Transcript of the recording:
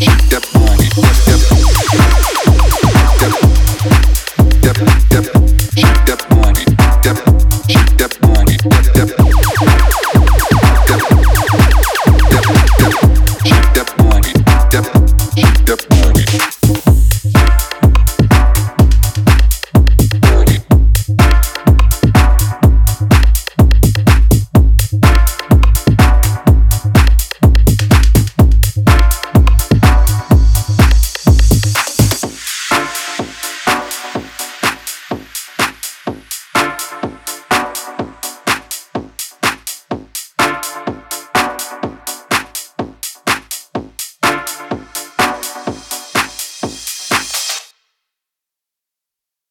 Check that